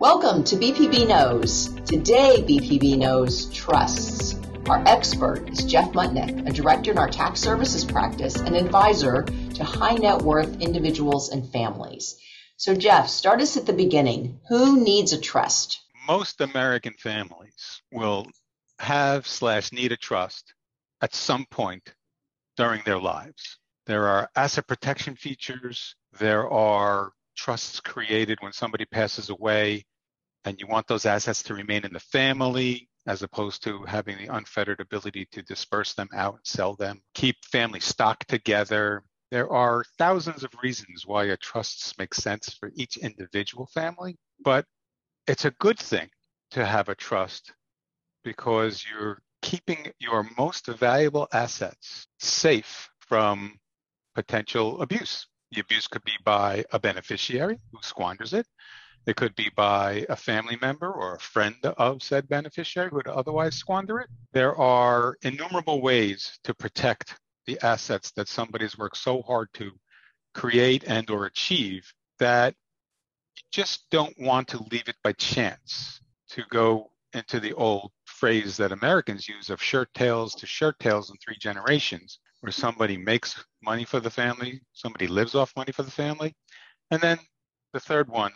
Welcome to BPB Knows. Today, BPB Knows trusts. Our expert is Jeff Mutnik, a director in our tax services practice and advisor to high net worth individuals and families. So, Jeff, start us at the beginning. Who needs a trust? Most American families will have slash need a trust at some point during their lives. There are asset protection features. There are trusts created when somebody passes away and you want those assets to remain in the family as opposed to having the unfettered ability to disperse them out and sell them, keep family stock together. There are thousands of reasons why a trust makes sense for each individual family, but it's a good thing to have a trust because you're keeping your most valuable assets safe from potential abuse. The abuse could be by a beneficiary who squanders it. It could be by a family member or a friend of said beneficiary who would otherwise squander it. There are innumerable ways to protect the assets that somebody's worked so hard to create and or achieve that you just don't want to leave it by chance to go into the old phrase that Americans use of shirt tails to shirt tails in three generations, where somebody makes money for the family, somebody lives off money for the family, and then the third one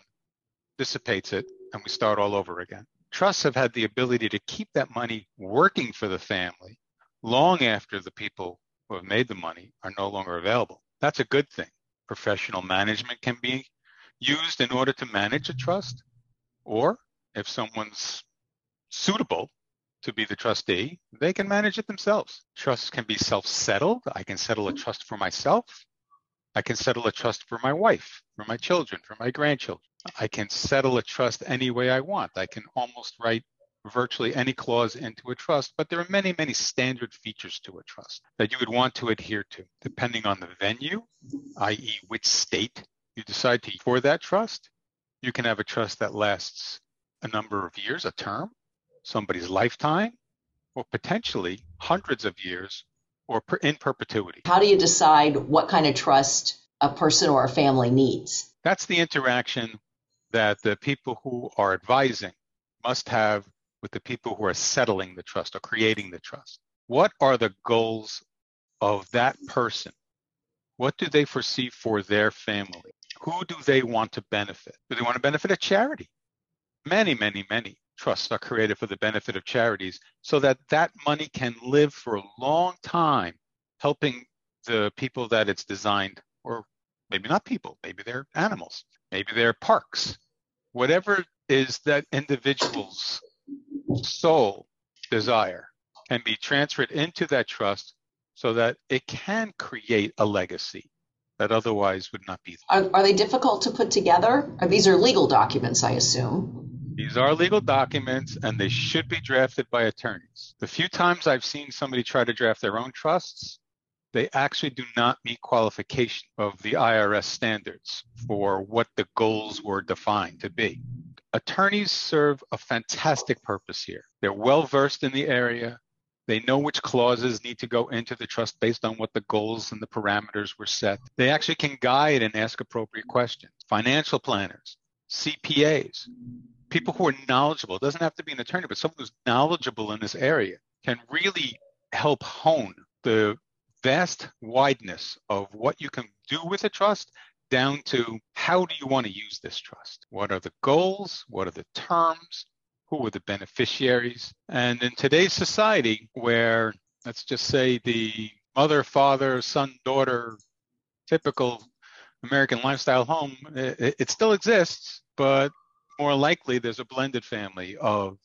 dissipates it, and we start all over again. Trusts have had the ability to keep that money working for the family long after the people who have made the money are no longer available. That's a good thing. Professional management can be used in order to manage a trust, or if someone's suitable to be the trustee, they can manage it themselves. Trusts can be self settled. I can settle a trust for myself. I can settle a trust for my wife, for my children, for my grandchildren. I can settle a trust any way I want. I can almost write virtually any clause into a trust, but there are many, many standard features to a trust that you would want to adhere to, depending on the venue, i.e., which state you decide to for that trust. You can have a trust that lasts a number of years, a term, somebody's lifetime, or potentially hundreds of years or per, in perpetuity. How do you decide what kind of trust a person or a family needs? That's the interaction that the people who are advising must have with the people who are settling the trust or creating the trust. What are the goals of that person? What do they foresee for their family? Who do they want to benefit? Do they want to benefit a charity? Many, many, many trusts are created for the benefit of charities so that that money can live for a long time, helping the people that it's designed, or maybe not people, maybe they're animals, maybe they're parks, whatever is that individual's sole desire can be transferred into that trust so that it can create a legacy that otherwise would not be. Are, are they difficult to put together? These are legal documents, I assume. These are legal documents and they should be drafted by attorneys. The few times I've seen somebody try to draft their own trusts, they actually do not meet qualification of the IRS standards for what the goals were defined to be. Attorneys serve a fantastic purpose here. They're well versed in the area. They know which clauses need to go into the trust based on what the goals and the parameters were set. They actually can guide and ask appropriate questions. Financial planners, CPAs, people who are knowledgeable, doesn't have to be an attorney, but someone who's knowledgeable in this area can really help hone the vast wideness of what you can do with a trust down to how do you want to use this trust? What are the goals? What are the terms? Who are the beneficiaries? And in today's society, where let's just say the mother, father, son, daughter, typical American lifestyle home, it, it still exists, but more likely there's a blended family of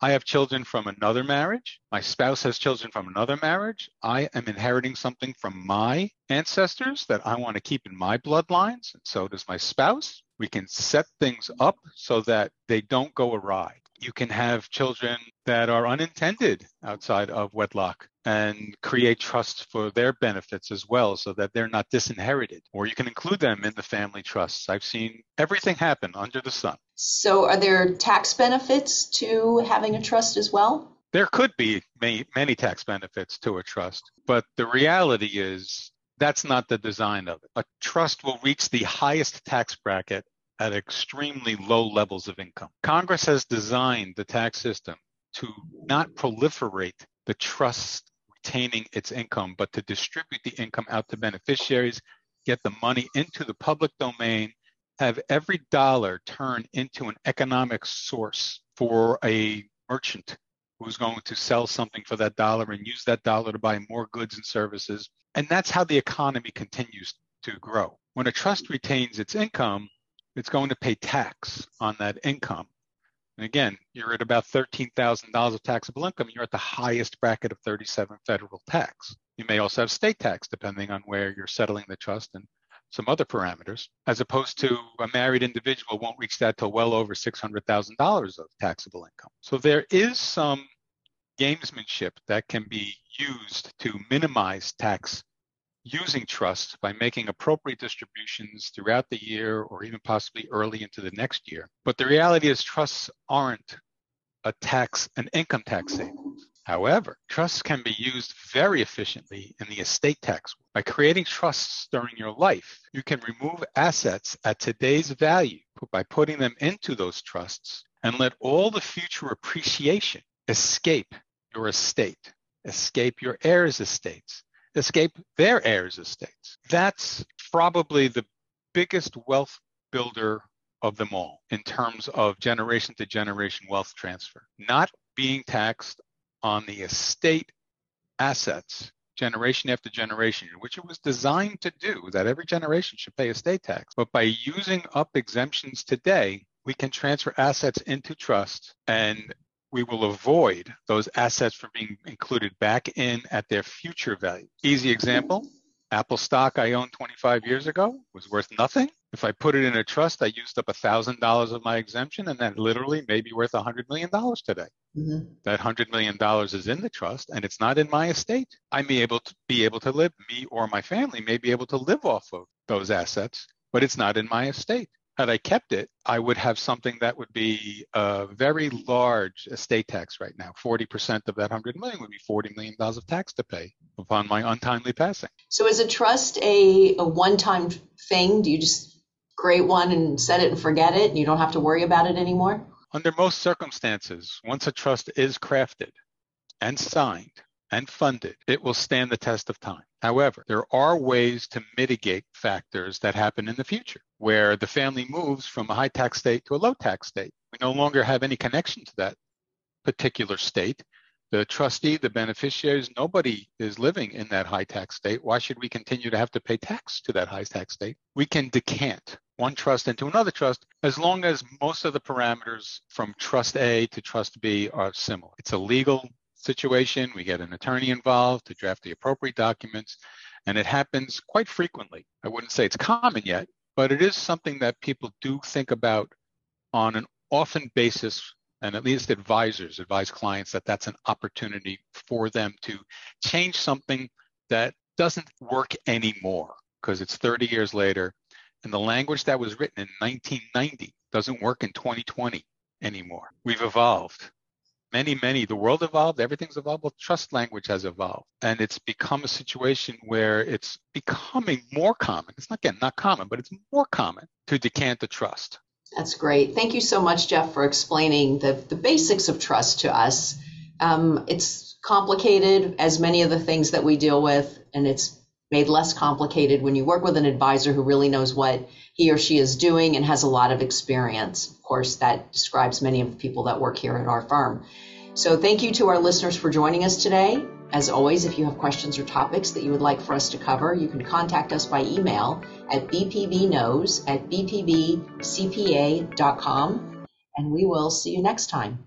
I have children from another marriage. My spouse has children from another marriage. I am inheriting something from my ancestors that I want to keep in my bloodlines, and so does my spouse. We can set things up so that they don't go awry. You can have children that are unintended outside of wedlock and create trusts for their benefits as well so that they're not disinherited. Or you can include them in the family trusts. I've seen everything happen under the sun. So, are there tax benefits to having a trust as well? There could be many, many tax benefits to a trust, but the reality is that's not the design of it. A trust will reach the highest tax bracket at extremely low levels of income. Congress has designed the tax system to not proliferate the trust retaining its income, but to distribute the income out to beneficiaries, get the money into the public domain, have every dollar turn into an economic source for a merchant who's going to sell something for that dollar and use that dollar to buy more goods and services. And that's how the economy continues to grow. When a trust retains its income, it's going to pay tax on that income. And again, you're at about $13,000 of taxable income. You're at the highest bracket of 37 federal tax. You may also have state tax depending on where you're settling the trust and some other parameters, as opposed to a married individual won't reach that till well over $600,000 of taxable income. So there is some gamesmanship that can be used to minimize tax using trusts by making appropriate distributions throughout the year or even possibly early into the next year. But the reality is trusts aren't a tax, an income tax savings. However, trusts can be used very efficiently in the estate tax. By creating trusts during your life, you can remove assets at today's value by putting them into those trusts and let all the future appreciation escape your estate, escape your heirs' estates, escape their heirs' estates. That's probably the biggest wealth builder of them all in terms of generation to generation wealth transfer. Not being taxed on the estate assets generation after generation, which it was designed to do, that every generation should pay estate tax. But by using up exemptions today, we can transfer assets into trust and we will avoid those assets from being included back in at their future value. Easy example Apple stock I owned 25 years ago was worth nothing. If I put it in a trust, I used up $1,000 of my exemption, and that literally may be worth $100 million today. Mm-hmm. That $100 million is in the trust, and it's not in my estate. I may able to be able to live, me or my family may be able to live off of those assets, but it's not in my estate. Had I kept it, I would have something that would be a very large estate tax right now. 40% of that 100 million would be $40 million of tax to pay upon my untimely passing. So is a trust a, a one-time thing? Do you just create one and set it and forget it and you don't have to worry about it anymore? Under most circumstances, once a trust is crafted and signed and funded, it will stand the test of time. However, there are ways to mitigate factors that happen in the future where the family moves from a high tax state to a low tax state. We no longer have any connection to that particular state the trustee, the beneficiaries, nobody is living in that high tax state. Why should we continue to have to pay tax to that high tax state? We can decant one trust into another trust as long as most of the parameters from trust A to trust B are similar. It's a legal situation. We get an attorney involved to draft the appropriate documents, and it happens quite frequently. I wouldn't say it's common yet, but it is something that people do think about on an often basis and at least advisors advise clients that that's an opportunity for them to change something that doesn't work anymore because it's 30 years later and the language that was written in 1990 doesn't work in 2020 anymore. We've evolved. Many, many, the world evolved, everything's evolved. Well, trust language has evolved. And it's become a situation where it's becoming more common. It's not again not common, but it's more common to decant the trust. That's great. Thank you so much, Jeff, for explaining the, the basics of trust to us. Um, it's complicated, as many of the things that we deal with, and it's made less complicated when you work with an advisor who really knows what he or she is doing and has a lot of experience. Of course, that describes many of the people that work here at our firm. So, thank you to our listeners for joining us today. As always, if you have questions or topics that you would like for us to cover, you can contact us by email at bpbknows at bpbcpa.com, and we will see you next time.